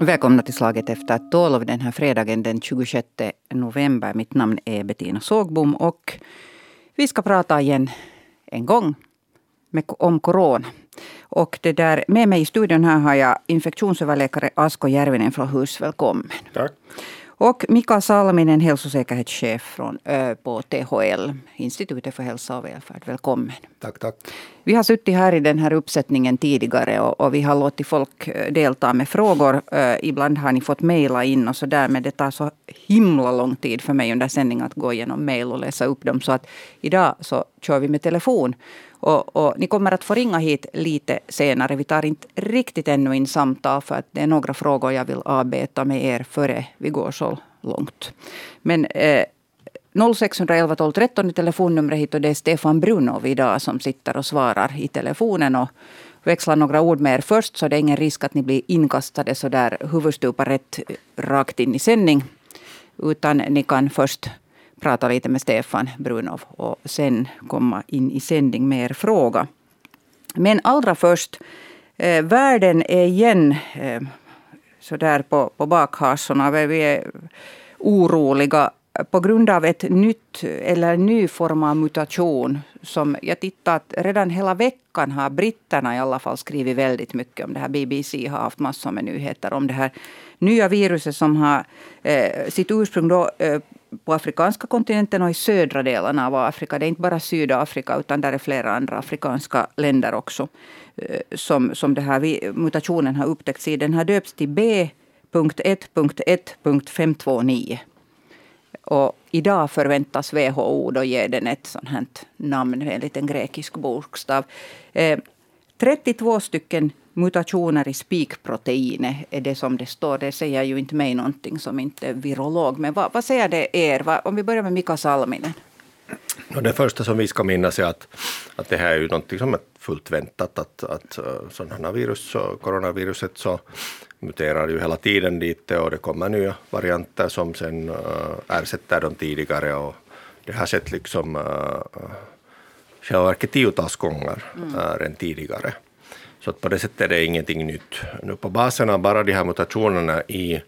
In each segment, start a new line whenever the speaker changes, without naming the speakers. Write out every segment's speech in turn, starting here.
Välkomna till Slaget efter tolv den här fredagen den 26 november. Mitt namn är Bettina Sågbom och vi ska prata igen en gång med, om corona. Och det där, med mig i studion här har jag infektionsöverläkare Asko Järvinen från HUS. Välkommen.
Tack.
Och Mika Salminen, hälsosäkerhetschef från, på THL, Institutet för hälsa och välfärd. Välkommen.
Tack, tack.
Vi har suttit här i den här uppsättningen tidigare och, och vi har låtit folk delta med frågor. ibland har ni fått mejla in och så där, men det tar så himla lång tid för mig under sändningen att gå igenom mejl och läsa upp dem. Så att idag så kör vi med telefon. Och, och, ni kommer att få ringa hit lite senare. Vi tar inte riktigt ännu in samtal för att det är några frågor jag vill arbeta med er före vi går så långt. Men eh, 0611 12 13 är telefonnumret hit och det är Stefan Brunov idag som sitter och svarar i telefonen och växlar några ord med er först så det är ingen risk att ni blir inkastade så där huvudstupa rätt rakt in i sändning. Utan ni kan först prata lite med Stefan Brunov och sen komma in i sändning med er fråga. Men allra först, eh, världen är igen eh, sådär på, på bakhasorna. Vi är oroliga på grund av ett nytt eller ny form av mutation. Som jag tittat redan hela veckan har britterna i alla fall skrivit väldigt mycket om det här. BBC har haft massor med nyheter om det här nya viruset som har eh, sitt ursprung då, eh, på afrikanska kontinenten och i södra delarna av Afrika. Det är inte bara Sydafrika utan där är flera andra afrikanska länder också eh, som, som det här mutationen har upptäckts i. Den har döpts till B.1.1.529. Och idag förväntas WHO då ge den ett sånt här namn, en liten grekisk bokstav. Eh, 32 stycken mutationer i spikproteinet är det som det står. Det säger ju inte mig någonting som inte är virolog. Men vad, vad säger det er? Om vi börjar med Mika Salminen.
Det första som vi ska minnas är att, att det här är ju någonting som är fullt väntat. Att, att sådana virus, coronaviruset så muterar ju hela tiden lite och det kommer nya varianter som sen ersätter de tidigare. Och det har sett liksom själva verket tiotals gånger mm. tidigare. Så att på det sättet är det ingenting nytt. Nu på basen av bara de här mutationerna i,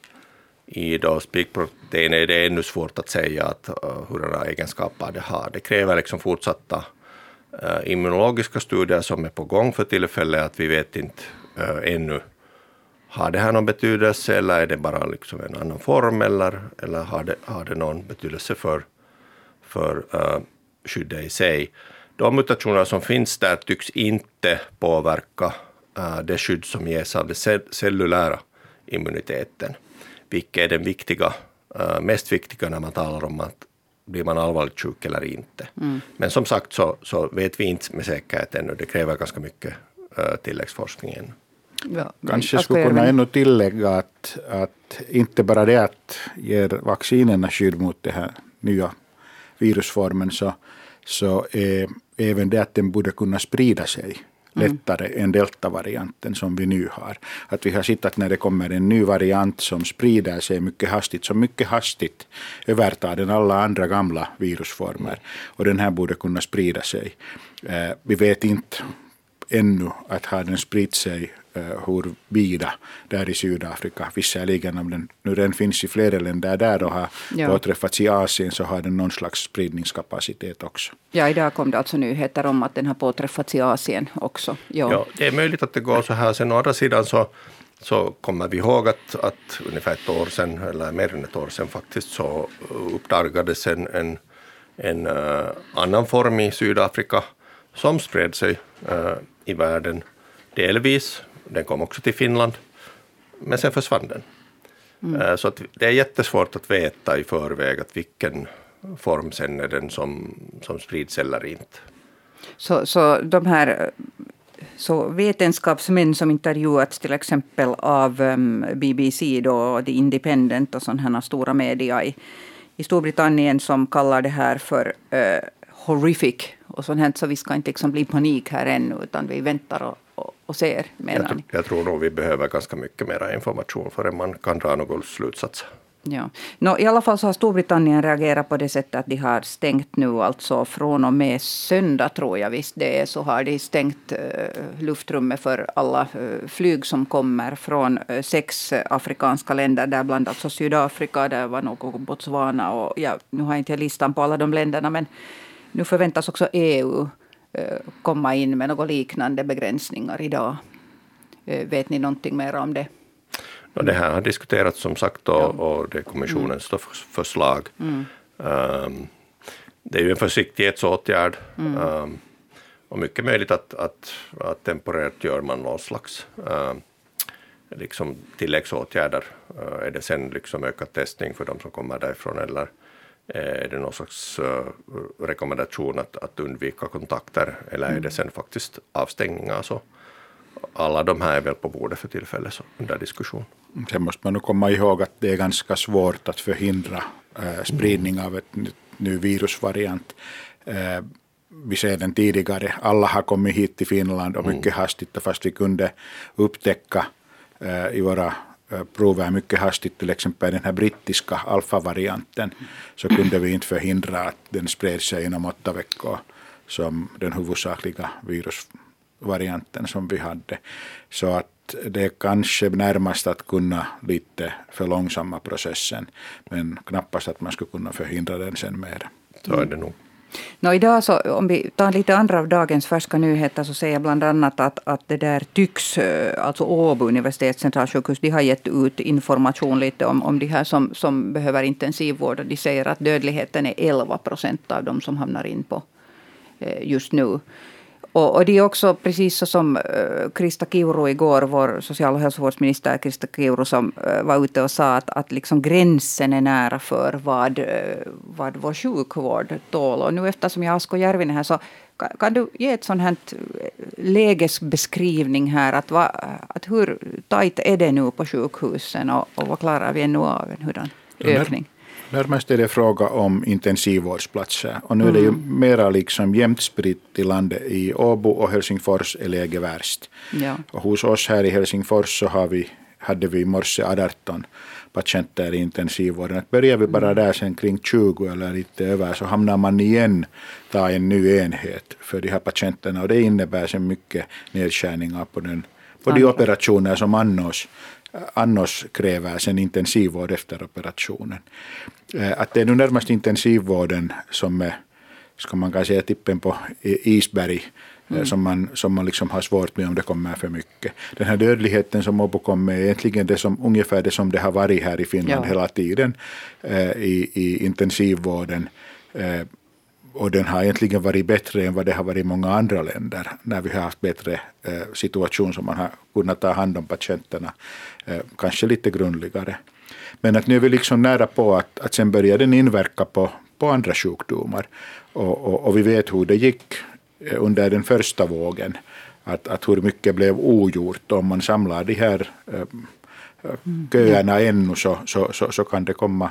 i spikprotein är det ännu svårt att säga att, uh, hurdana egenskaper det har. Det kräver liksom fortsatta uh, äh, immunologiska studier som är på gång för tillfället. Att vi vet inte uh, äh, ännu har det här någon betydelse eller är det bara liksom en annan form eller, eller har, det, har det någon betydelse för, för äh, uh, skyddet i sig? De mutationer som finns där tycks inte påverka uh, det skydd som ges av den cellulära immuniteten, vilket är den viktiga, uh, mest viktiga när man talar om att blir man allvarligt sjuk eller inte. Mm. Men som sagt så, så vet vi inte med säkerhet ännu, det kräver ganska mycket uh, tilläggsforskning ännu.
Ja, Kanske skulle kunna ännu tillägga att, att inte bara det att ger vaccinerna skydd mot den här nya virusformen så, så är även det att den borde kunna sprida sig lättare mm. än deltavarianten som vi nu har. Att vi har sett att när det kommer en ny variant som sprider sig mycket hastigt, så mycket hastigt övertar den alla andra gamla virusformer. Och den här borde kunna sprida sig. Eh, vi vet inte ännu att har den spritt sig uh, huruvida där i Sydafrika, visserligen om den nu redan finns i flera länder där och har ja. påträffats i Asien så har den någon slags spridningskapacitet också.
Ja, idag kom det alltså nyheter om att den har påträffats i Asien också.
Ja, ja det är möjligt att det går så här. Sen å andra sidan så så kommer vi ihåg att, att ungefär ett år sedan, eller mer än ett år sedan faktiskt, så uppdagades en, en, en uh, annan form i Sydafrika som spred sig uh, i världen delvis. Den kom också till Finland, men sen försvann den. Mm. Eh, så det är jättesvårt att veta i förväg att vilken form sen är den som, som sprids eller inte.
Så, så de här så vetenskapsmän som intervjuats till exempel av um, BBC, då, The Independent och sådana stora media i, i Storbritannien som kallar det här för uh, horrific och sånt här, så vi ska inte liksom bli panik här ännu utan vi väntar och, och, ser.
Menar jag, ni? jag tror nog vi behöver ganska mycket mer information förrän man kan dra någon slutsats.
Ja. No, I alla fall så har Storbritannien reagerat på det sättet att de har stängt nu, alltså från och med söndag tror jag visst det är, så har de stängt uh, luftrummet för alla uh, flyg som kommer från uh, sex afrikanska länder, däribland alltså Sydafrika, där var något Botswana och ja, nu har jag inte listan på alla de länderna, men nu förväntas också EU komma in med några liknande begränsningar idag. Vet ni någonting mer om det?
Och det här har diskuterats som sagt och, ja. och det är kommissionens mm. förslag. Mm. Um, det är ju en försiktighetsåtgärd. Mm. Um, och mycket möjligt att, att, att temporärt gör man någon slags uh, liksom tilläggsåtgärder. Uh, är det sen liksom ökad testning för de som kommer därifrån eller är det någon slags uh, rekommendation att, att undvika kontakter eller är det mm. sen faktiskt avstängningar? Så alla de här är väl på bordet för tillfället under diskussion.
Sen måste man nog komma ihåg att det är ganska svårt att förhindra äh, spridning av ett ny virusvariant. Äh, vi ser den tidigare, alla har kommit hit till Finland och mycket mm. hastigt fast vi kunde upptäcka äh, i våra prover mycket hastigt, till exempel den här brittiska alfavarianten, så kunde vi inte förhindra att den spred sig inom åtta veckor som den huvudsakliga virusvarianten som vi hade. Så att det är kanske närmast att kunna lite förlångsamma processen, men knappast att man skulle kunna förhindra den sen mer.
Så är det nog.
No, idag så, om vi tar lite andra av dagens färska nyheter så ser jag bland annat att, att det där tycks, eh, alltså Åbo universitetscentralsjukhus, de har gett ut information lite om, om de här som, som behöver intensivvård. Och de säger att dödligheten är 11 procent av de som hamnar in på eh, just nu. Och, och, det är också precis så som uh, Krista Kiuru igår, vår social och hälsovårdsminister Krista Kiuru, som uh, var ute och sa att, att liksom gränsen är nära för vad, uh, vad vår sjukvård tål. Och nu eftersom jag har Asko Järvinen här så kan, kan, du ge ett sånt här lägesbeskrivning här? Att, va, att hur tajt är det nu på sjukhusen och, och vad klarar vi ännu av en hurdan ökning?
Närmast är det fråga om intensivvårdsplatser. Och nu är det ju mm. mera liksom jämnt spritt i landet. I Åbo och Helsingfors är läget värst. Ja. Och hos oss här i Helsingfors så har vi, hade vi i morse 18 patienter i intensivvården. Att börjar vi bara mm. där sen kring 20 eller lite över så hamnar man igen ta en ny enhet för de här patienterna. Och det innebär så mycket nedskärningar på, den, på de operationer som annars annars kräver sen intensivvård efter operationen. Eh, att det är nu närmast intensivvården som är, ska man kanske säga, tippen på isberg eh, mm. som man, som man liksom har svårt med om det kommer för mycket. Den här dödligheten som Åbo kom med är egentligen det som, ungefär det som det har varit här i Finland ja. hela tiden eh, i, i intensivvården. Och den har egentligen varit bättre än vad det har varit i många andra länder när vi har haft bättre eh, situation som man har kunnat ta hand om patienterna eh, kanske lite grundligare. Men att nu är vi liksom nära på att, att sen börjar den inverka på, på andra sjukdomar. Och, och, och vi vet hur det gick eh, under den första vågen. Att, att hur mycket blev ogjort. Om man samlar de här eh, köerna ännu så, så, så, så kan det komma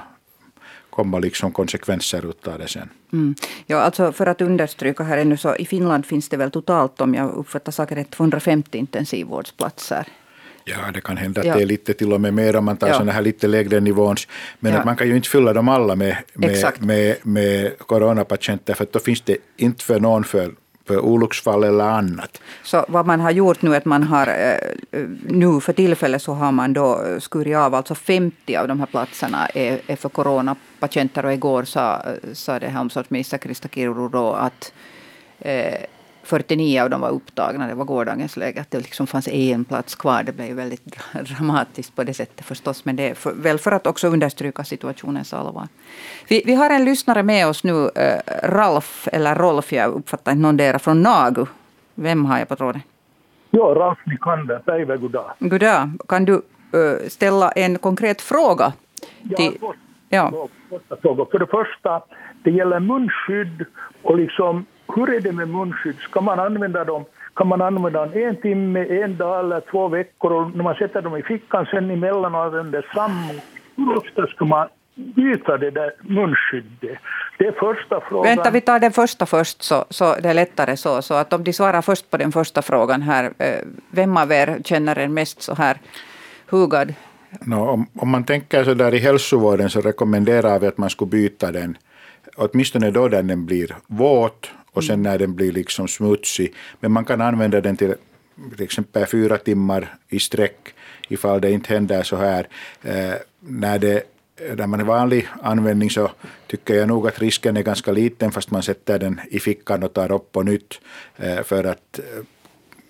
komma liksom konsekvenser av det sen.
Mm. Ja, alltså för att understryka här ännu så i Finland finns det väl totalt om jag uppfattar saker rätt 250 intensivvårdsplatser.
Ja, det kan hända att ja. det är lite till och med mer om man tar ja. sådana här lite lägre nivåns. Men ja. att man kan ju inte fylla dem alla med, med, med, med coronapatienter för då finns det inte för någon för för olycksfall eller annat.
Så vad man har gjort nu är att man har eh, nu för tillfället så har man då skurit av alltså 50 av de här platserna är, är för coronapatienter och igår sa, sa det här omsorgsminister Krista Kiuru då att eh, 49 av dem var upptagna. Det var gårdagens läge. Att det liksom fanns en plats kvar. Det blev väldigt dramatiskt på det sättet förstås. Men det är för, väl för att också understryka situationens allvar. Vi, vi har en lyssnare med oss nu. Äh, Ralf, eller Rolf, jag uppfattar inte någon från Nagu. Vem har jag på tråden?
Ja, Ralf Nikander. Päivä, god dag.
God dag. Kan du äh, ställa en konkret fråga?
Till, ja, frågor. För det första, det gäller munskydd och liksom hur är det med munskydd? Ska man använda dem? Kan man använda dem en timme, en dag eller två veckor och när man sätter dem i fickan sen emellan och använder samma? Hur ofta ska man byta det där munskyddet? Det är första frågan.
Vänta, vi tar den första först, så, så det är lättare så. Så att om de svarar först på den första frågan här, eh, vem av er känner er mest så här hugad
No, om, om man tänker så där i hälsovården så rekommenderar vi att man skulle byta den åtminstone då när den blir våt och sen när den blir liksom smutsig. Men man kan använda den till till exempel fyra timmar i sträck ifall det inte händer så här. Eh, när, det, när man är vanlig användning så tycker jag nog att risken är ganska liten fast man sätter den i fickan och tar upp på nytt. Eh, för att eh,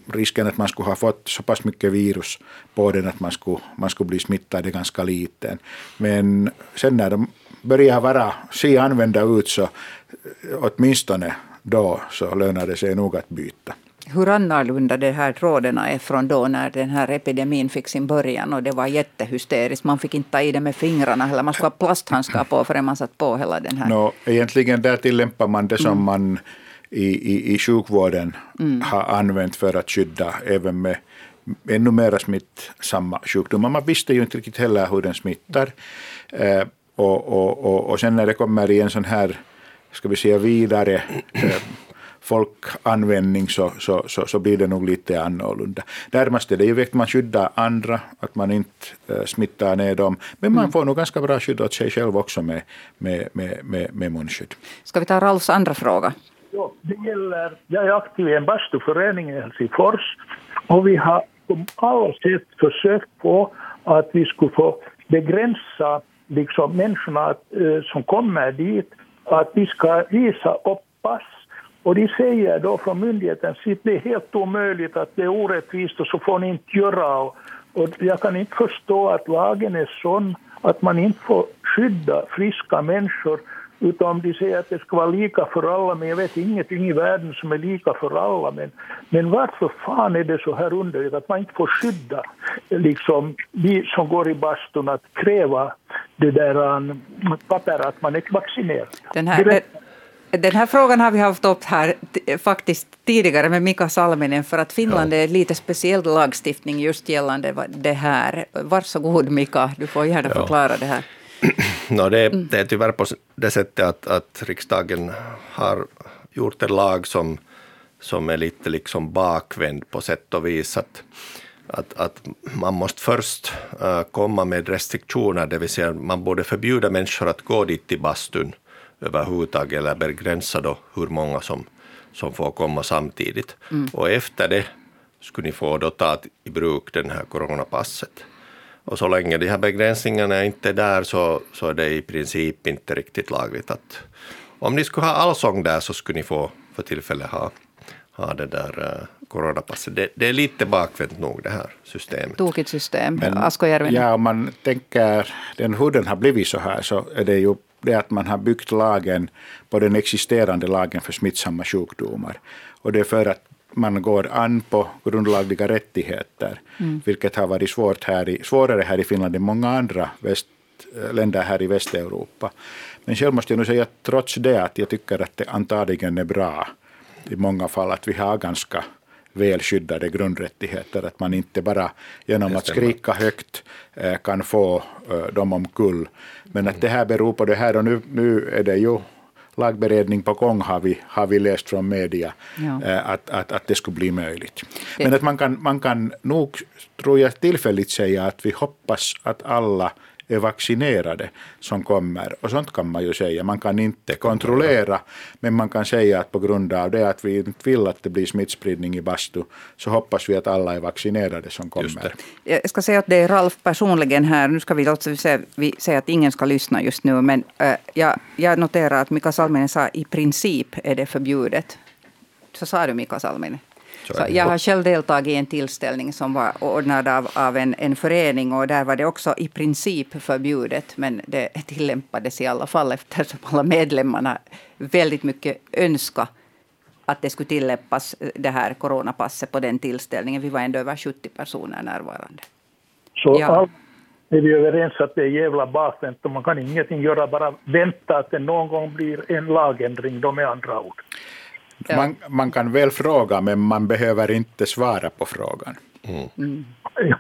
risken att man skulle ha fått så pass mycket virus på den att man skulle, man skulle bli smittad är ganska liten. Men sen när de börjar vara, se använda ut så åtminstone då så lönar det sig nog att byta
hur annorlunda de här tråden är från då när den här epidemin fick sin början och det var jättehysteriskt. Man fick inte ta i det med fingrarna eller man skulle ha plasthandskar på förrän man satt på hela den här.
No, egentligen där tillämpar man det som mm. man i, i, i sjukvården mm. har använt för att skydda även med ännu mera smittsamma sjukdomar. Man visste ju inte riktigt heller hur den smittar. Eh, och, och, och, och sen när det kommer i en sån här, ska vi säga vidare eh, folkanvändning så, så, så, så, blir det nog lite annorlunda. Närmast är det ju att man skyddar andra, att man inte äh, smittar ner dem. Men man mm. får nog ganska bra skydd åt sig själv också med, med, med, med, med munskydd.
Ska vi ta Ralfs andra fråga?
Ja, det gäller, jag är aktiv i en bastuförening i Helsingfors och vi har på alla sätt försökt på att vi skulle få begränsa liksom, människorna äh, som kommer dit, att vi ska visa upp pass och de säger då från myndigheten att det är helt omöjligt, att det är orättvist och så får ni inte göra. Och, och jag kan inte förstå att lagen är sån att man inte får skydda friska människor utan de säger att det ska vara lika för alla, men jag vet ingenting i världen som är lika för alla. Men, men varför fan är det så här underligt att man inte får skydda liksom, vi som går i bastun att kräva det där um, papper att man är vaccinerad?
Den här, den här frågan har vi haft upp här faktiskt tidigare med Mika Salminen för att Finland ja. är lite speciell lagstiftning just gällande det här. Varsågod Mika, du får gärna ja. förklara det här.
No, det, mm. det är tyvärr på det sättet att, att riksdagen har gjort en lag som, som är lite liksom bakvänd på sätt och vis. Att, att, att man måste först uh, komma med restriktioner, det vill säga man borde förbjuda människor att gå dit till bastun överhuvudtaget eller begränsa då hur många som, som får komma samtidigt. Mm. Och efter det skulle ni få då ta i bruk den här coronapasset. Och så länge de här begränsningarna inte är där så, så är det i princip inte riktigt lagligt att om ni skulle ha allsång där så skulle ni få för tillfället ha, ha det där uh, coronapasset. Det, det, är lite bakvänt nog det här systemet.
Tokigt system.
Men, Ja, om man tänker den, hur den har blivit så här så är det ju det att man har byggt lagen på den existerande lagen för smittsamma sjukdomar. Och det är för att man går an på grundlagliga rättigheter, mm. vilket har varit svårt här i, svårare här i Finland än många andra väst, länder här i Västeuropa. Men själv måste jag nog säga trots det att jag tycker att det antagligen är bra i många fall att vi har ganska välskyddade grundrättigheter, att man inte bara genom att skrika högt eh, kan få eh, dem omkull. Men att det här beror på det här och nu, nu är det ju lagberedning på gång har vi, har vi läst från media ja. Eh, att, att, att det skulle bli möjligt. Men att man kan, man kan nog, tror jag, tillfälligt säga att vi hoppas att alla är vaccinerade som kommer. Och sånt kan man ju säga. Man kan inte kontrollera, men man kan säga att på grund av det att vi inte vill att det blir smittspridning i bastu, så hoppas vi att alla är vaccinerade som kommer.
Jag ska säga att det är Ralf personligen här. Nu ska vi, alltså säga, vi säga att ingen ska lyssna just nu, men äh, jag, jag noterar att Mika Salminen sa i princip är det förbjudet. Så sa du Mika Salminen? Så jag har själv deltagit i en tillställning som var ordnad av, av en, en förening och där var det också i princip förbjudet men det tillämpades i alla fall eftersom alla medlemmarna väldigt mycket önskade att det skulle tillämpas det här coronapasset på den tillställningen. Vi var ändå över 70 personer närvarande.
Så ja. är vi överens att det är jävla bakvänt och man kan ingenting göra, bara vänta att det någon gång blir en lagändring, då med andra ord.
Man, man, kan väl fråga, men man behöver inte svara på frågan. Mm.
Mm.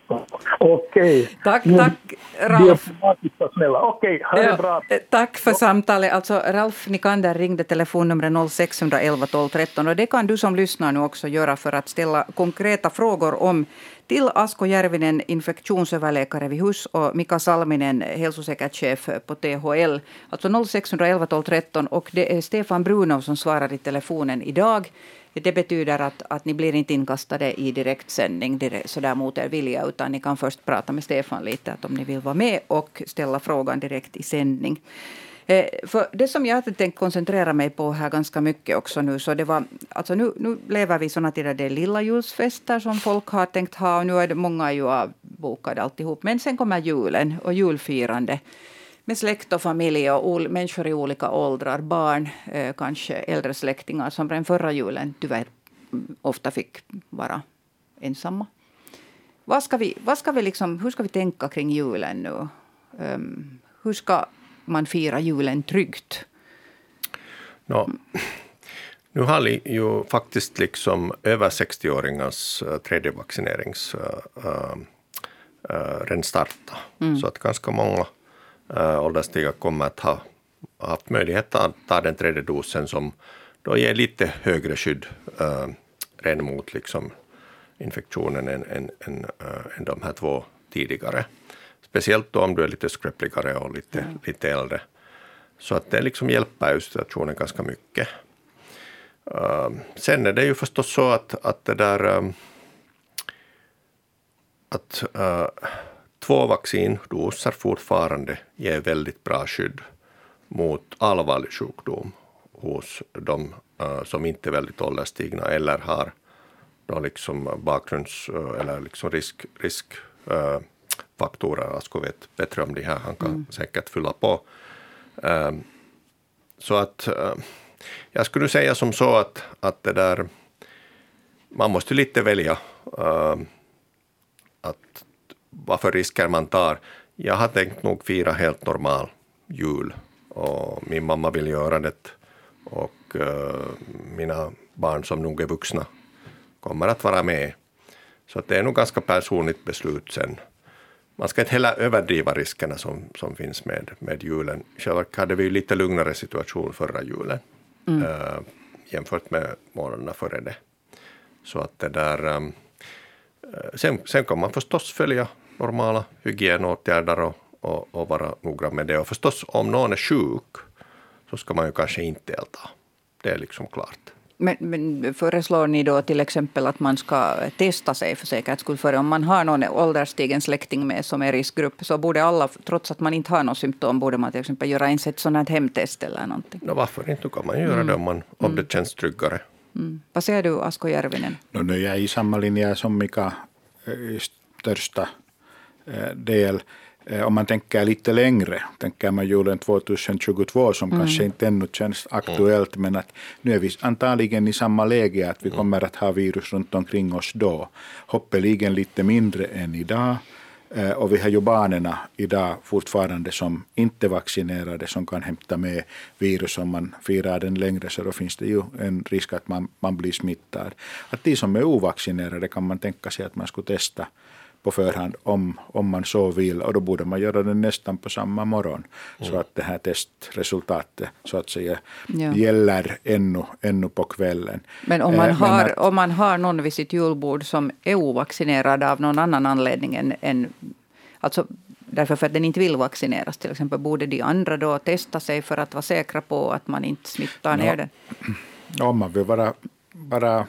Ja, Okej. Okay.
Tack, tack Ralf.
Okej, okay, bra.
Eh, tack för samtalet. Alltså, Ralf Nikander ringde telefonnumret 0611 12 13 och det kan du som lyssnar nu också göra för att ställa konkreta frågor om till Asko Järvinen, infektionsöverläkare vid HUS och Mika Salminen, hälsosäkerhetschef på THL. Alltså 0611 12 13 och det är Stefan Brunov som svarar i telefonen idag. Det betyder att, att ni blir inte inkastade i direktsändning sådär mot er vilja, utan ni kan först prata med Stefan lite att om ni vill vara med och ställa frågan direkt i sändning. Eh, för det som jag hade tänkt koncentrera mig på här ganska mycket också nu, så det var, alltså nu, nu lever vi i såna tider, det är lilla julsfester som folk har tänkt ha, och nu är det många ju avbokade alltihop. Men sen kommer julen och julfirande med släkt och familj och människor i olika åldrar, barn, eh, kanske äldre släktingar som den förra julen tyvärr ofta fick vara ensamma. Vad ska vi, vad ska vi liksom, hur ska vi tänka kring julen nu? Um, hur ska man fira julen tryggt?
No, nu har ju faktiskt liksom över 60-åringars uh, tredje vaccinerings uh, uh, redan startat. Mm. Så att ganska många äh, ålderstiga kommer att ha haft möjlighet att ta den tredje dosen som då ger lite högre skydd äh, redan mot liksom infektionen än, än, än, äh, än de här två tidigare. Speciellt då om du är lite skröpligare och lite, mm. lite äldre. Så att det liksom hjälper ju situationen ganska mycket. Uh, sen är det ju förstås så att, att det där att Två vaccindoser fortfarande ger väldigt bra skydd mot allvarlig sjukdom hos de uh, som inte är väldigt ålderstigna eller har då liksom bakgrunds uh, eller liksom risk, riskfaktorer. Uh, Asko vet bättre om det här, han kan mm. säkert fylla på. Um, så att jag skulle säga som så att, att det där, man måste lite välja att vad för risker man tar. Jag har tänkt nog fira helt normal jul och min mamma vill göra det och uh, mina barn som nog är vuxna kommer att vara med. Så det är nog ganska personligt beslut sen. Man ska inte heller överdriva riskerna som, som finns med, med julen. Själva hade vi lite lugnare situation förra julen mm. uh, jämfört med månaderna före det. Så att det där... Um, sen, sen kan man förstås följa normala hygienåtgärder och, och, och vara noggrann med det. Och förstås, om någon är sjuk så ska man ju kanske inte delta. Det är liksom klart.
Men, men föreslår ni då till exempel att man ska testa sig för säkerhets skull? För om man har någon ålderstigen släkting med som är riskgrupp så borde alla, trots att man inte har några symptom, borde man till exempel göra ens ett sådant här hemtest eller någonting?
No, varför inte? kan man göra mm. det om, man, om mm. det känns tryggare.
Mm. Vad säger du, Asko Järvinen?
No, jag är i samma linje som Mika i största Eh, del. Eh, om man tänker lite längre, tänker man julen 2022 som mm. kanske inte ännu känns aktuellt, men att nu är vi antagligen i samma läge att vi mm. kommer att ha virus runt omkring oss då. Hoppeligen lite mindre än idag. Eh, och vi har ju barnen idag fortfarande som inte vaccinerade som kan hämta med virus om man firar den längre så då finns det ju en risk att man, man blir smittad. Att de som är ovaccinerade kan man tänka sig att man skulle testa på förhand om, om man så vill och då borde man göra det nästan på samma morgon mm. så att det här testresultatet så att säga ja. gäller ännu, ännu på kvällen.
Men om man, eh, har, att, om man har någon vid sitt julbord som är ovaccinerad av någon annan anledning än, än alltså därför för att den inte vill vaccineras till exempel, borde de andra då testa sig för att vara säkra på att man inte smittar ner den?
Om man vill vara, vara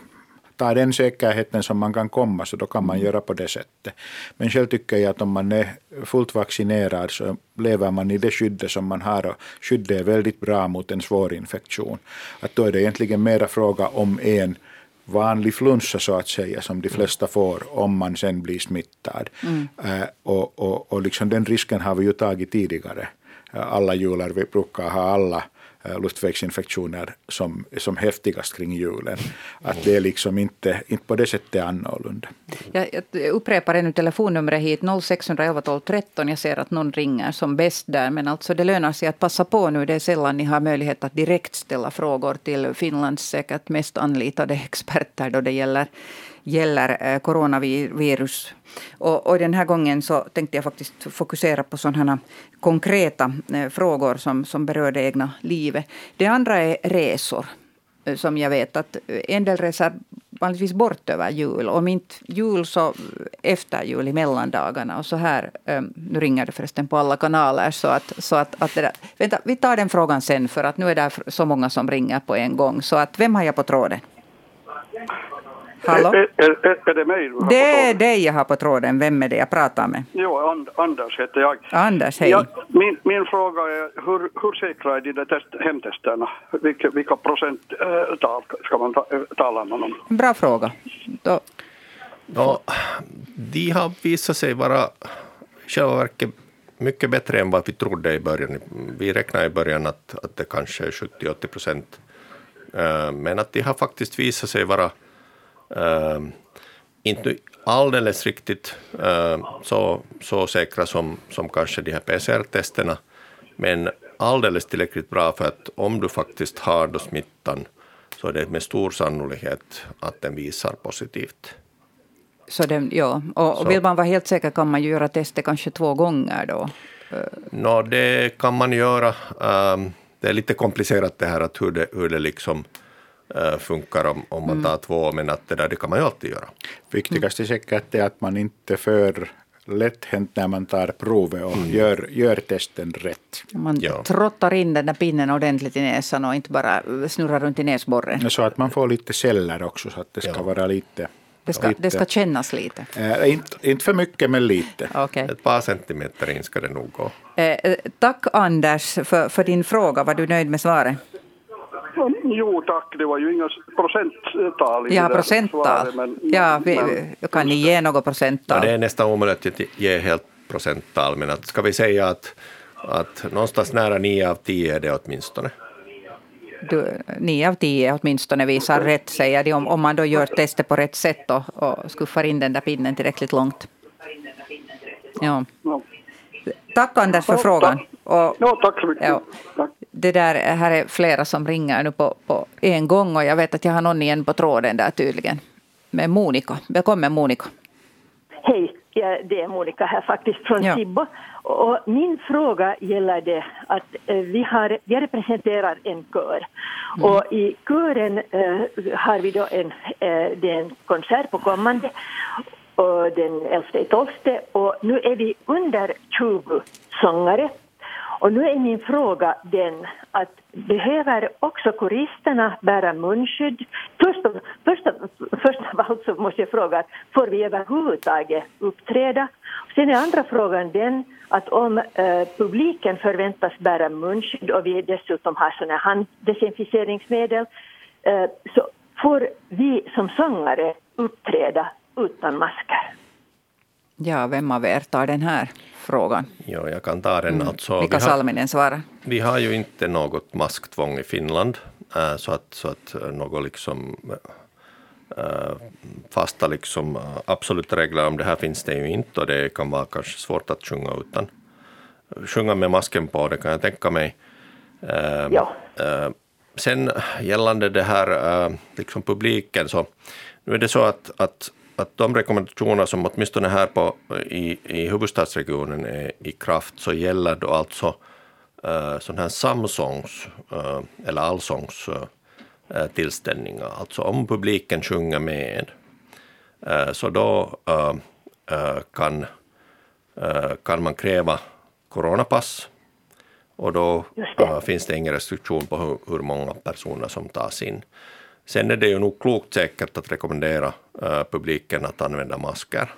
ta den säkerheten som man kan komma, så då kan man göra på det sättet. Men själv tycker jag att om man är fullt vaccinerad så lever man i det skyddet som man har och skyddet är väldigt bra mot en svår infektion. Att då är det egentligen mera fråga om en vanlig flunsa så att säga som de flesta får om man sen blir smittad. Mm. Uh, och, och, och liksom den risken har vi ju tagit tidigare. Alla jular vi brukar ha alla Eh, Eh, luftvägsinfektioner som, som häftigast kring julen. Att det är liksom inte, inte på det sättet annorlunda.
Jag, jag upprepar ännu telefonnumret hit, 0611 12 13. Jag ser att någon ringer som bäst där. Men alltså det lönar sig att passa på nu. Det är sällan ni har möjlighet att direkt ställa frågor till Finlands säkert mest anlitade experter då det gäller gäller eh, coronavirus. Och, och den här gången så tänkte jag faktiskt fokusera på sådana konkreta eh, frågor som, som berör det egna livet. Det andra är resor eh, som jag vet att en del reser vanligtvis bort över jul. Om inte jul så efter jul i mellandagarna. Och så här, nu ringer det förresten på alla kanaler. Så att, så att, att det där, vänta, vi tar den frågan sen för att nu är det så många som ringer på en gång. Så att vem har jag på tråden?
Hallå? Är, är, är, det mig du
har Det är dig jag har på tråden. Vem är det jag pratar med?
Jo, And, Anders heter jag.
Anders, hej. Ja,
min, min fråga är hur, hur säkra är de där test, hemtesterna? Vilka, vilka procenttal ska man ta, tala om?
Bra fråga. Då.
Ja, de har visat sig vara själva verket mycket bättre än vad vi trodde i början. Vi räknade i början att, att det kanske är 70-80 procent. Eh, men att de har faktiskt visat sig vara inte alldeles riktigt uh, så, så säkra som, som kanske de här PCR-testerna, men alldeles tillräckligt bra för att om du faktiskt har då smittan så är det med stor sannolikhet att den visar positivt.
Så den, ja. och, och vill man vara helt säker kan man ju göra testet kanske två gånger då?
No, det kan man göra. Um, det är lite komplicerat det här att hur det, hur det liksom funkar om, om man mm. tar två, men att det där det kan man ju alltid göra.
Viktigast är säkert är att man inte för lätt hänt när man tar provet och mm. gör, gör testen rätt.
Man ja. trottar in den där pinnen ordentligt i näsan och inte bara snurrar runt i näsborren.
Så att man får lite celler också så att det ska ja. vara lite
det ska, lite, det ska kännas lite?
Äh, inte, inte för mycket, men lite.
Okay.
Ett par centimeter in ska det nog gå.
Eh, tack Anders för, för din fråga. Var du nöjd med svaret?
Jo tack, det var ju inga procenttal
i Ja, procenttal. men, ja, vi, men, kan ni ge något procenttal?
Ja, det är nästan omöjligt att ge helt procenttal, men att, ska vi säga att, att någonstans nära nio av tio är det åtminstone.
Du, nio av tio åtminstone visar rätt, säger de, om, om man då gör testet på rätt sätt och, och skuffar in den där pinnen tillräckligt långt. Ja. Tack Anders för frågan.
Och, ja, tack så mycket. Ja, tack.
Det där, här är flera som ringer nu på, på en gång och jag vet att jag har någon igen på tråden där tydligen. Med Monica. Välkommen Monica.
Hej, ja, det är Monica här faktiskt från ja. Sibbo. Och min fråga gäller det att eh, vi, har, vi representerar en kör. Mm. Och i kören eh, har vi då en, eh, det är en konsert på kommande och den 11 12 och nu är vi under 20 sångare och nu är min fråga den att behöver också koristerna bära munskydd? Först, först, först av allt så måste jag fråga, får vi överhuvudtaget uppträda? Sen är andra frågan den att om eh, publiken förväntas bära munskydd och vi dessutom har sådana handdesinficeringsmedel eh, så får vi som sångare uppträda utan masker.
Ja, vem av er tar den här frågan?
Ja, jag kan ta den. Mm. Alltså,
Mika Salminen svarar.
Vi har ju inte något masktvång i Finland, äh, så att, så att äh, något liksom äh, fasta liksom absoluta regler om det här finns det ju inte och det kan vara kanske svårt att sjunga utan. Sjunga med masken på, det kan jag tänka mig.
Ja.
Sen gällande det här liksom publiken så nu är det så att, att att de rekommendationer som åtminstone här på, i, i huvudstadsregionen är i kraft så gäller då alltså uh, sån här samsångs uh, eller allsångs uh, tillställningar. Alltså om publiken sjunger med uh, så då kan, kan man kräva coronapass och då finns det ingen restriktion på hur, hur många personer som tas in. Sen är det ju nog klokt säkert att rekommendera uh, publiken att använda masker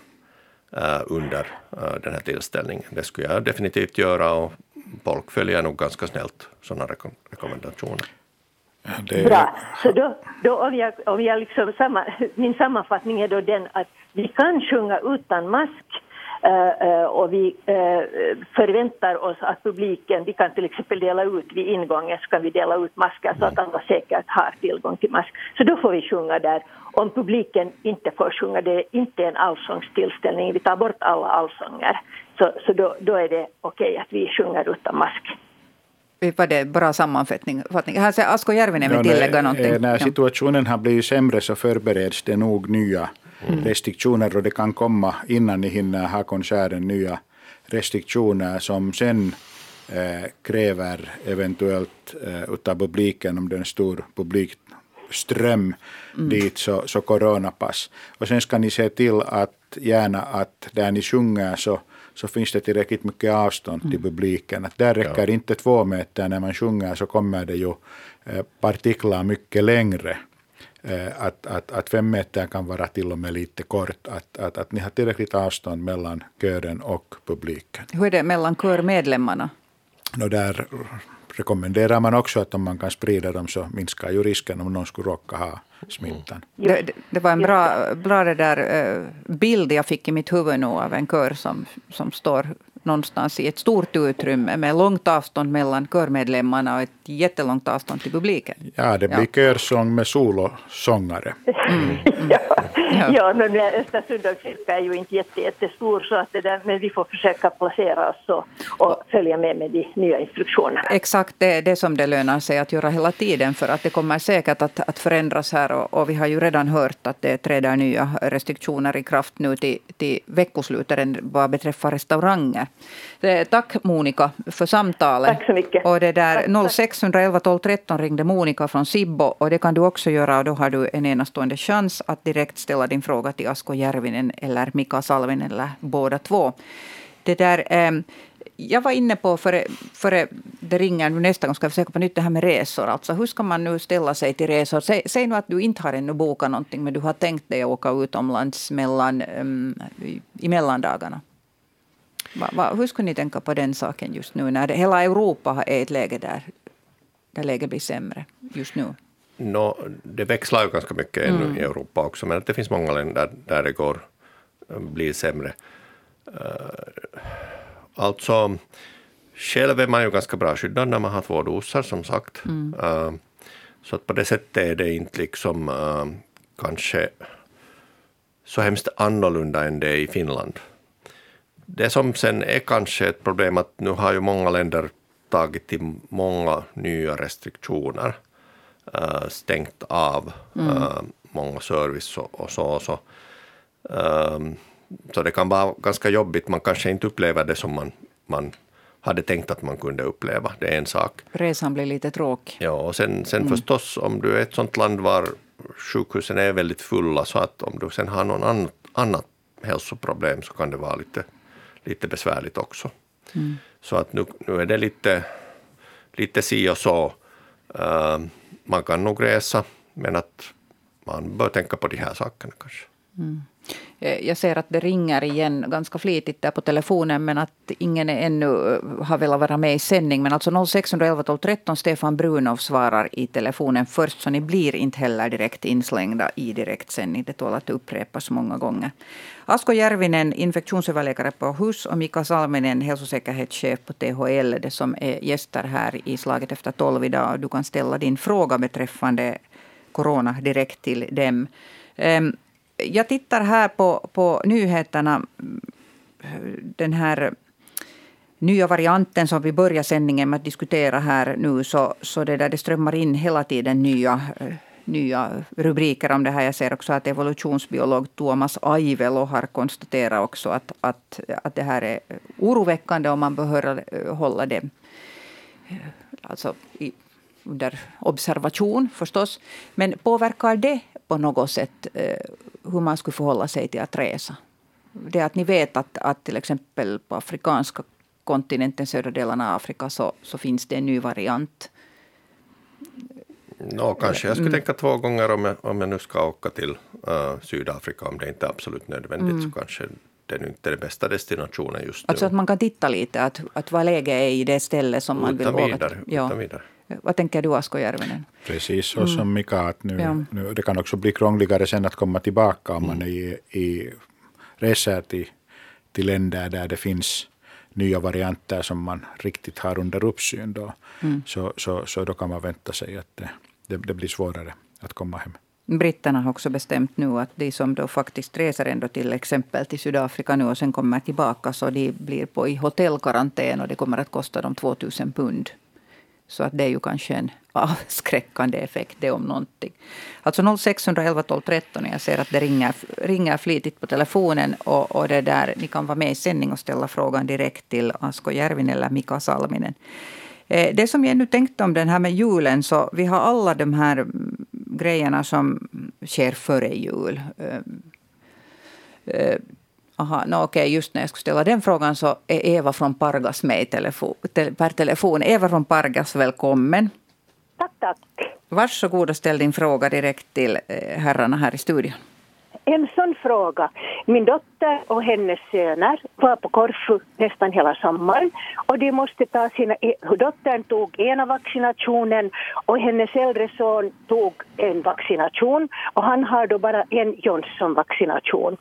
uh, under uh, den här tillställningen. Det skulle jag definitivt göra och folk följer nog ganska snällt sådana rekom rekommendationer.
Det... Bra. Så då, då om jag, om jag liksom samma, min sammanfattning är då den att vi kan sjunga utan mask Eh, eh, och vi eh, förväntar oss att publiken, vi kan till exempel dela ut vid ingången, så kan vi dela ut masker så att alla säkert har tillgång till mask. Så då får vi sjunga där. Om publiken inte får sjunga, det är inte en allsångstillställning, vi tar bort alla allsånger, så, så då, då är det okej okay att vi sjunger utan mask.
Var det bra sammanfattning? Här ser Asko Järvinen vill tillägga någonting.
När situationen har blivit sämre så förbereds det nog nya mm. restriktioner och det kan komma innan ni hinner ha konserten nya restriktioner som sen eh, kräver eventuellt eh, utav publiken om det är en stor publikström mm. dit så, så coronapass. Och sen ska ni se till att gärna att där ni sjunger så så finns det tillräckligt mycket avstånd till mm. publiken. Att där räcker ja. inte två meter när man sjunger så kommer det ju eh, partiklar mycket längre. Eh, att, att, att fem meter kan vara till och med lite kort. Att, att, att ni har tillräckligt avstånd mellan kören och publiken.
Hur är det mellan körmedlemmarna?
No, där rekommenderar man också att om man kan sprida dem så minskar ju risken om någon skulle råka ha smittan.
Mm. Det, det, var en bra, bra där, uh, bild jag fick i mitt huvud nu av en kör som, som står någonstans i ett stort utrymme med långt avstånd mellan körmedlemmarna och ett jättelångt avstånd till publiken.
Ja, det blir ja. körsång med solosångare.
Mm. ja, ja men Östersund är ju inte jättestor så att det där, men vi får försöka placera oss och, och följa med med de nya instruktionerna.
Exakt, det är det som det lönar sig att göra hela tiden för att det kommer säkert att, att förändras här och, och vi har ju redan hört att det träder nya restriktioner i kraft nu till, till veckoslutet vad beträffar restauranger. Tack Monica för samtalet.
Tack så mycket.
Och det där 0611 12 13 ringde Monica från Sibbo och det kan du också göra och då har du en enastående chans att direkt ställa din fråga till Asko Järvinen eller Mika Salvinen eller båda två. Det där, eh, jag var inne på, före, före det ringer nu nästa gång, ska jag försöka på nytt det här med resor. Alltså, hur ska man nu ställa sig till resor? Säg, säg nu att du inte har ännu bokat någonting, men du har tänkt dig att åka utomlands mellan, um, i mellandagarna. Va, va, hur skulle ni tänka på den saken just nu när det, hela Europa är i ett läge där, där läget blir sämre just nu?
No, det växlar ju ganska mycket ännu mm. i Europa också, men det finns många länder där det går, eh, blir sämre. Uh, alltså, själv är man ju ganska bra skyddad när man har två doser, som sagt. Mm. Uh, så att på det sättet är det inte liksom kanske så hemskt annorlunda än det är i Finland. Det som sen är kanske ett problem att nu har ju många länder tagit till många nya restriktioner, uh, stängt av mm. uh, många service och, och så. Och så. Um, så det kan vara ganska jobbigt, man kanske inte upplever det som man, man hade tänkt att man kunde uppleva. Det är en sak.
Resan blir lite tråkig.
Ja, och sen, sen mm. förstås om du är ett sånt land var sjukhusen är väldigt fulla så att om du sen har någon annat, annat hälsoproblem så kan det vara lite lite besvärligt också. Mm. Så att nu, nu är det lite, lite si och så. Man kan nog resa, men att man bör tänka på de här sakerna kanske. Mm.
Eh, jag ser att det ringer igen ganska flitigt där på telefonen men att ingen ännu eh, har velat vara med i sändning. Men alltså 0611 12 13 Stefan Brunov svarar i telefonen först så ni blir inte heller direkt inslängda i direktsändning. Det tål att upprepas många gånger. Asko Järvinen, infektionsöverläkare på HUS och Mika Salminen, hälsosäkerhetschef på THL, det som är gäster här i Slaget efter tolv idag. Du kan ställa din fråga beträffande corona direkt till dem. Ehm, jag tittar här på, på nyheterna. Den här nya varianten som vi börjar sändningen med att diskutera här nu, så, så det, där det strömmar in hela tiden nya, nya rubriker om det här. Jag ser också att evolutionsbiolog Thomas Aivelo har konstaterat också att, att, att det här är oroväckande och man behöver hålla det alltså, i, under observation förstås. Men påverkar det på något sätt eh, hur man skulle förhålla sig till att resa. Det att ni vet att, att till exempel på afrikanska kontinenten, södra delarna av Afrika, så, så finns det en ny variant.
No, kanske jag skulle mm. tänka två gånger om jag, om jag nu ska åka till uh, Sydafrika, om det inte är absolut nödvändigt, mm. så kanske det är inte den bästa destinationen just nu.
Alltså att man kan titta lite, att, att vad läget är i det stället som man
utan
vill
vidare, åka till. Ja. Utan vidare.
Vad tänker du Asko Järvinen?
Precis så som mm. Mika, att nu, ja. nu, det kan också bli krångligare sen att komma tillbaka om man mm. i, i reser till, till länder där det finns nya varianter som man riktigt har under uppsyn. Då. Mm. Så, så, så då kan man vänta sig att det, det, det blir svårare att komma hem.
Britterna har också bestämt nu att de som då faktiskt reser ändå till exempel till Sydafrika nu och sen kommer tillbaka så de blir på i hotellkarantän och det kommer att kosta dem 2000 pund så att det är ju kanske en avskräckande effekt det om någonting. Alltså 0611 12 13. Jag ser att det ringer, ringer flitigt på telefonen. Och, och det där, ni kan vara med i sändning och ställa frågan direkt till Asko Järvinen eller Mika Salminen. Eh, det som jag nu tänkte om den här med julen, så vi har alla de här grejerna som sker före jul. Eh, eh, Eh, eh, aha, no, okej, just när jag skulle ställa den frågan så är Eva från Pargas med i telefon, per telefon. Eva från Pargas, välkommen.
Tack, tack.
Varsågod och ställ din fråga direkt till herrarna här i studion.
En sån fråga. Min dotter och hennes söner var på Korfu nästan hela sommaren och de måste ta sina... E- dottern tog ena vaccinationen och hennes äldre son tog en vaccination och han har då bara en Johnson-vaccination.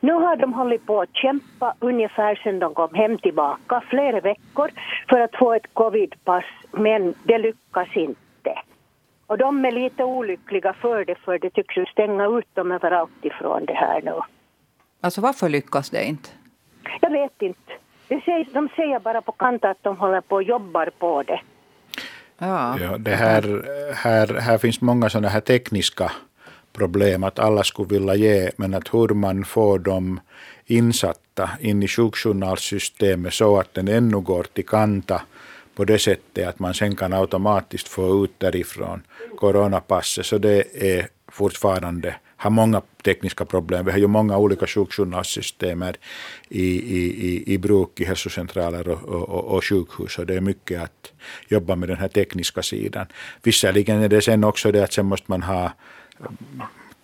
Nu har de hållit på att kämpa ungefär sedan de kom hem tillbaka, flera veckor, för att få ett covidpass men det lyckas inte. Och de är lite olyckliga för det, för det tycks ju stänga ut dem överallt ifrån det här nu.
Alltså varför lyckas det inte?
Jag vet inte. De säger, de säger bara på kant att de håller på och jobbar på det.
Ja. ja det här, här, här finns många sådana här tekniska problem att alla skulle vilja ge, men att hur man får dem insatta in i sjukjournalsystemet så att den ännu går till kanta på det sättet att man sen kan automatiskt få ut därifrån coronapasset. Så det är fortfarande har många tekniska problem. Vi har ju många olika sjukjournalsystem i, i, i, i bruk i hälsocentraler och, och, och sjukhus. Och det är mycket att jobba med den här tekniska sidan. Visserligen är det sen också det att sen måste man ha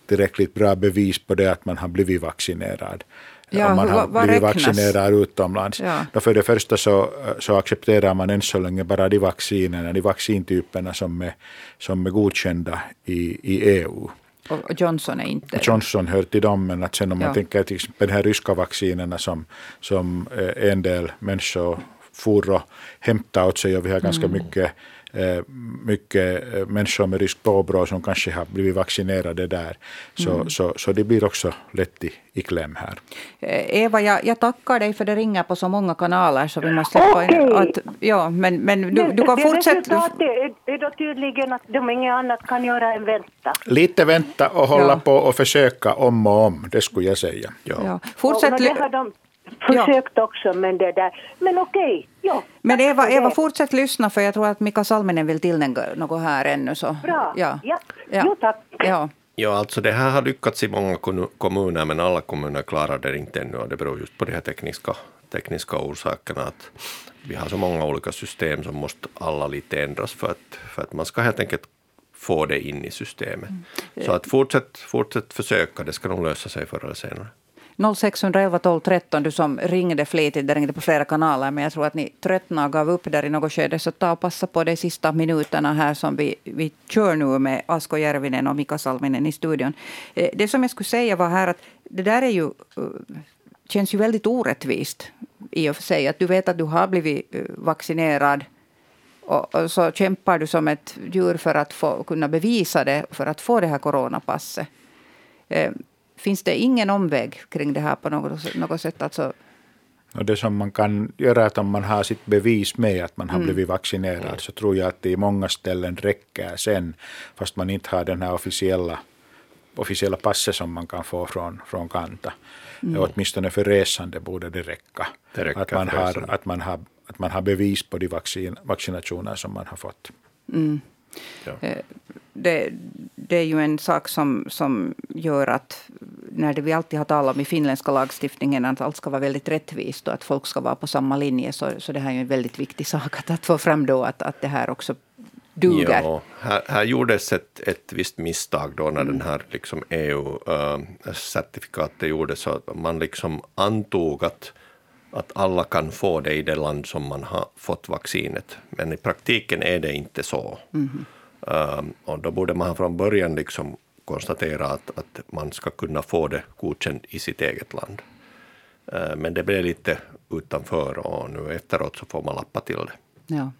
tillräckligt bra bevis på det att man har blivit vaccinerad.
Ja,
om man har
vad
blivit vaccinerad utomlands.
Ja.
för det första så, så accepterar man än så länge bara de vaccinerna, de vaccintyperna som är, som är godkända i, i EU.
Och Johnson är inte
Johnson hör till dem, men att sen om man ja. tänker till exempel de här ryska vaccinerna som, som eh, en del människor for och hämtade åt sig och vi har ganska mm. mycket mycket eh, människor med risk påbrå som kanske har blivit vaccinerade där. Så, mm. så, så det blir också lätt i, i kläm här.
Eh, Eva, jag, jag tackar dig för det ringer på så många kanaler så vi måste släppa
okay.
att, ja, men, men du, du kan fortsätta.
Det är då tydligen att de inget annat kan göra än vänta.
Lite vänta och hålla ja. på och försöka om och om, det skulle jag säga.
Ja. ja. Fortsätt.
De försökt ja. också, men det där. Men okej, ja.
Men Eva, Eva, fortsätt lyssna för jag tror att Mika Salminen vill tillägga något här ännu. Så.
Bra,
ja.
ja. ja. Jo, tack.
Ja.
Ja, alltså det här har lyckats i många kommuner, men alla kommuner klarar det inte ännu. Och det beror just på de här tekniska, tekniska orsakerna. Att vi har så många olika system som måste alla lite ändras för att, för att man ska helt enkelt få det in i systemet. Mm. Så att fortsätt, fortsätt försöka, det ska nog lösa sig förr eller senare.
0611 12 13, du som ringde flitigt, det ringde på flera kanaler, men jag tror att ni tröttnade och gav upp där i något skede, så ta och passa på de sista minuterna här som vi, vi kör nu med Asko Järvinen och Mika Salminen i studion. Eh, det som jag skulle säga var här att det där är ju, eh, känns ju väldigt orättvist i och för sig, att du vet att du har blivit eh, vaccinerad och, och så kämpar du som ett djur för att få, kunna bevisa det, för att få det här coronapasset. Finns det ingen omväg kring det här på något, något sätt? Alltså,
och det som man kan göra är att om man har sitt bevis med att man har mm. blivit vaccinerad så tror jag att det i många ställen räcker sen fast man inte har den här officiella, officiella passet som man kan få från, från Kanta. Mm. Och åtminstone för resande borde det räcka.
Det
att, man har, att, man har, att man har bevis på de vaccin, vaccinationer som man har fått.
Mm. Ja. Eh, det, det, är ju en sak som, som gör att när det vi alltid har talat om i finländska lagstiftningen att allt ska vara väldigt rättvist och att folk ska vara på samma linje så, så det här är ju en väldigt viktig sak att, att få fram då att, att det här också duger.
Ja, här, här gjordes ett, ett visst misstag då när mm. den här liksom EU-certifikatet uh, gjordes. Så man liksom antog att, att alla kan få det i det land som man har fått vaccinet. Men i praktiken är det inte så. Mm. Um, och då borde man från början liksom konstatera att, att man ska kunna få det godkänt i sitt eget land. Uh, men det blev lite utanför och nu efteråt så får man lappa till det.
Ja.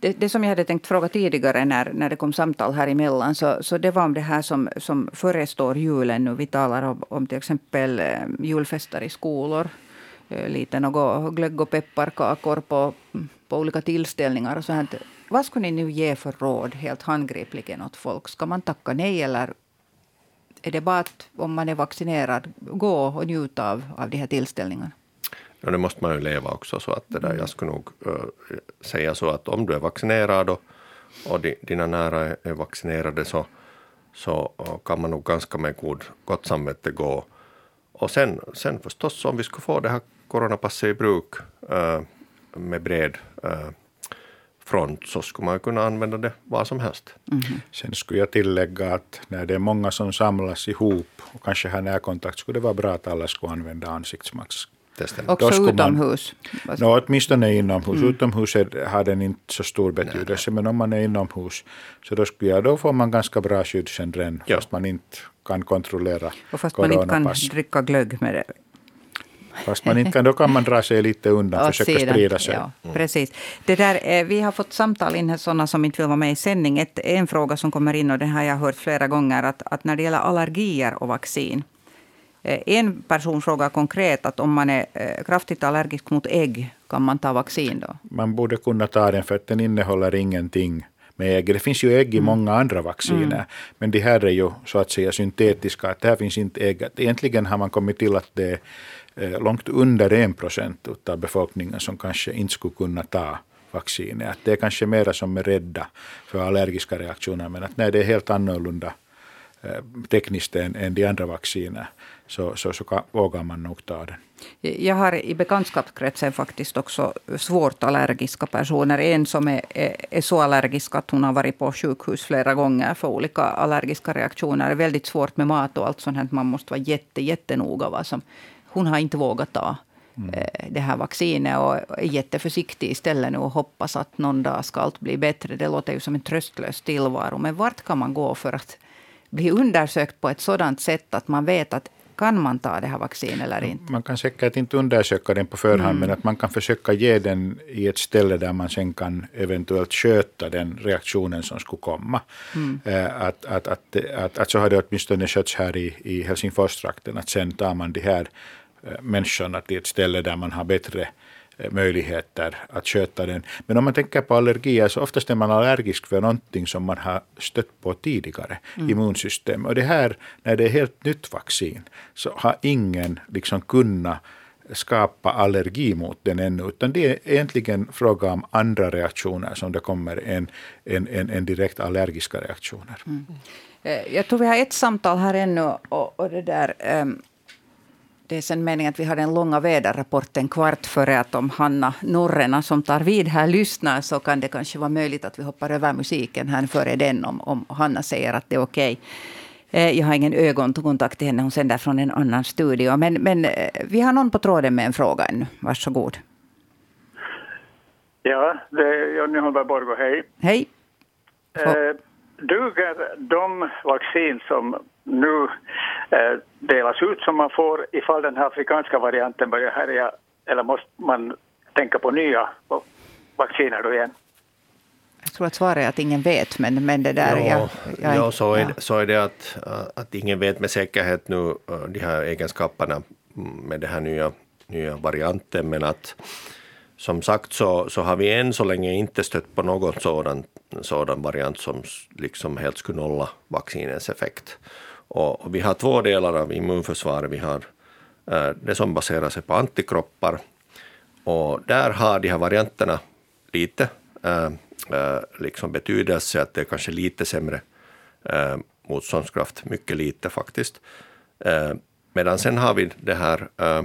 Det, det, som jag hade tänkt fråga tidigare när, när det kom samtal här emellan, så, så det var om det här som, som förestår julen nu. Vi talar om, om till exempel eh, julfester i skolor, lite något glögg och pepparkakor på, på olika tillställningar och sånt. vad skulle ni nu ge för råd helt handgripligen åt folk? Ska man tacka nej eller är det bara att om man är vaccinerad gå och njuta av, av de här tillställningarna?
Ja, det måste man ju leva också. Så att det där, jag skulle nog uh, säga så att om du är vaccinerad och, och di, dina nära är vaccinerade så, så kan man nog ganska med god, gott samvete gå. Och sen, sen förstås om vi skulle få det här coronapasset i bruk uh, med bred uh, front så skulle man kunna använda det vad som helst.
Mm. Sen skulle jag tillägga att när det är många som samlas ihop och kanske har närkontakt skulle det vara bra att alla skulle använda ansiktsmask.
Också utomhus?
Man, no, åtminstone inomhus. Mm. Utomhus är, har den inte så stor betydelse, men om man är inomhus så då, skulle jag, då får man ganska bra skydd sen ja. fast man inte kan kontrollera
Och fast man inte kan dricka glögg med det
Fast man inte kan, då kan man dra sig lite undan och försöka sidan. sprida sig. Ja,
mm. precis. Det där, eh, vi har fått samtal in, sådana som inte vill vara med i sändning. Ett, en fråga som kommer in, och den har jag hört flera gånger, att, att när det gäller allergier och vaccin. Eh, en person frågar konkret att om man är eh, kraftigt allergisk mot ägg, kan man ta vaccin då?
Man borde kunna ta den för att den innehåller ingenting med ägg. Det finns ju ägg i mm. många andra vacciner, mm. men de här är ju så att säga syntetiska. Att här finns inte ägg. Egentligen har man kommit till att det Eh, Eh, långt under en procent av befolkningen som kanske inte skulle kunna ta vaccinet. Att det är kanske mera som är rädda för allergiska reaktioner, men att när det är helt annorlunda eh, tekniskt än, än de andra vacciner så, så, så kan, vågar man nog ta den.
Jag har i bekantskapskretsen faktiskt också svårt allergiska personer. En som är, är, är, så allergisk att hon har varit på sjukhus flera gånger för olika allergiska reaktioner. Det är väldigt svårt med mat och allt sånt. Man måste vara jätte, jättenoga vad som hon har inte vågat ta mm. Eh, det här vaccinet och är jätteförsiktig istället nu och hoppas att någon dag ska allt bli bättre. Det låter ju som en tröstlös tillvaro. Men vart kan man gå för att bli undersökt på ett sådant sätt att man vet att kan man ta det här vaccinet eller inte?
Man kan säkert inte undersöka den på förhand, mm. men att man kan försöka ge den i ett ställe där man sen kan eventuellt sköta den reaktionen som skulle komma. Mm. Eh, att, att, att, att, att, så har det åtminstone skötts här i, i Helsingforstrakten, att sen tar man de här Eh, människorna till ett ställe där man har bättre eh, möjligheter att sköta den. Men om man tänker på allergier så oftast är man allergisk för någonting som man har stött på tidigare, mm. immunsystem. Och det här, när det är helt nytt vaccin, så har ingen liksom kunnat skapa allergi mot den ännu, utan det är egentligen fråga om andra reaktioner som det kommer än, än, än, än direkt allergiska reaktioner. Mm.
Eh, jag tror vi har ett samtal här ännu. Och, och det där, um, det är sen meningen att vi har den långa väderrapporten kvart före att om Hanna Norrena som tar vid här lyssnar så kan det kanske vara möjligt att vi hoppar över musiken här före den om, om Hanna säger att det är okej. Okay. Jag har ingen ögonkontakt till henne, hon sänder från en annan studio. Men, men eh, vi har någon på tråden med en fråga ännu. Varsågod.
Ja, det är Jonny Holmberg Borgo, hej.
Hej.
Eh, duger de vaccin som nu eh, delas ut som man får ifall den här afrikanska varianten börjar härja eller måste man tänka på nya vacciner då igen?
Jag tror att svaret är att ingen vet, men, men det där...
Ja, jag, jag, ja, så, är, ja. så är det att, att ingen vet med säkerhet nu eh, de här egenskaperna med den här nya, nya varianten, men att som sagt så, så har vi än så länge inte stött på någon sådan, sådan variant som liksom helt skulle nolla vaccinens effekt. Och, och vi har två delar av immunförsvaret. Vi har eh, det som baserar sig på antikroppar och där har de här varianterna lite eh, eh, liksom betydelse, att det är kanske lite sämre eh, motståndskraft, mycket lite faktiskt. Eh, medan sen har vi det här eh,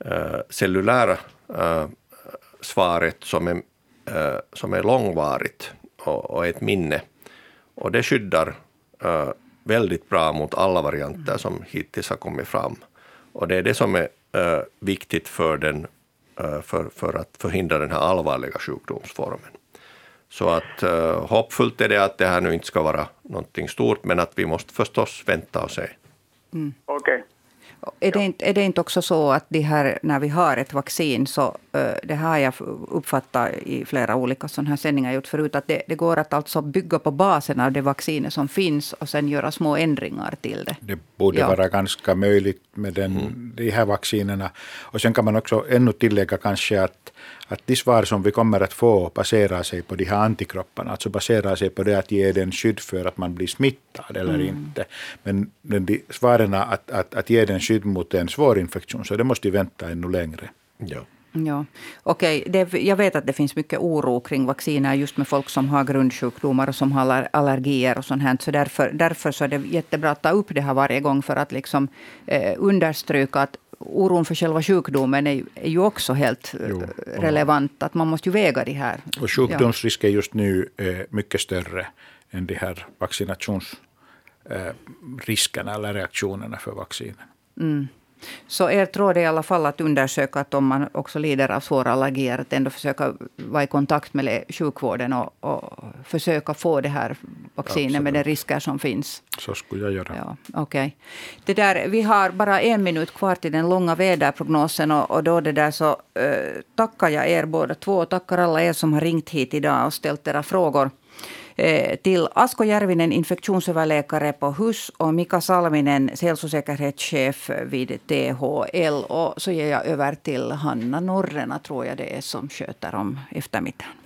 eh cellulära eh, svaret som är, eh, som är långvarigt och, och ett minne. Och det skyddar eh, väldigt bra mot alla varianter som hittills har kommit fram. Och det är det som är äh, viktigt för, den, äh, för, för att förhindra den här allvarliga sjukdomsformen. Så att äh, hoppfullt är det att det här nu inte ska vara någonting stort, men att vi måste förstås vänta och se.
Mm. Okej. Okay.
Är det, inte, är det inte också så att de här, när vi har ett vaccin så det har jag uppfattat i flera olika sådana här sändningar gjort förut, att det, det, går att alltså bygga på basen av det vaccinet som finns och sen göra små ändringar till det.
Det borde ja. vara ganska möjligt med den, mm. de här vaccinerna. Och sen kan man också ännu tillägga kanske att att de svar som vi kommer att få baserar sig på de här antikropparna, alltså baserar sig på det att ge den skydd för att man blir smittad eller mm. inte. Men de svaren att, att, att ge den skydd mot en svår infektion, så det måste vi vänta ännu längre.
Ja. Ja. Okej, okay. jag vet att det finns mycket oro kring vacciner just med folk som har grundsjukdomar och som har allergier och sånt här. Så därför, därför så är det jättebra att ta upp det här varje gång för att liksom, eh, understryka att oron för själva sjukdomen är, är ju också helt eh, jo, relevant. Att man måste ju väga det här.
Och sjukdomsrisken just nu är mycket större än de här vaccinationsriskerna eller reaktionerna för vaccinen.
Mm. Så er tråd är i alla fall att undersöka att om man också lider av svåra allergier, att ändå försöka vara i kontakt med sjukvården och, och försöka få det här vaccinet ja, med de risker som finns.
Så skulle jag göra.
Ja, okay. det där, vi har bara en minut kvar till den långa väderprognosen och, och då det där så uh, tackar jag er båda två och tackar alla er som har ringt hit idag och ställt era frågor. Eh, till Asko Järvinen, infektionsöverläkare på HUS och Mika Salminen, hälsosäkerhetschef vid THL. Och så ger jag över till Hanna Norrena, tror jag det är, som sköter om eftermiddagen.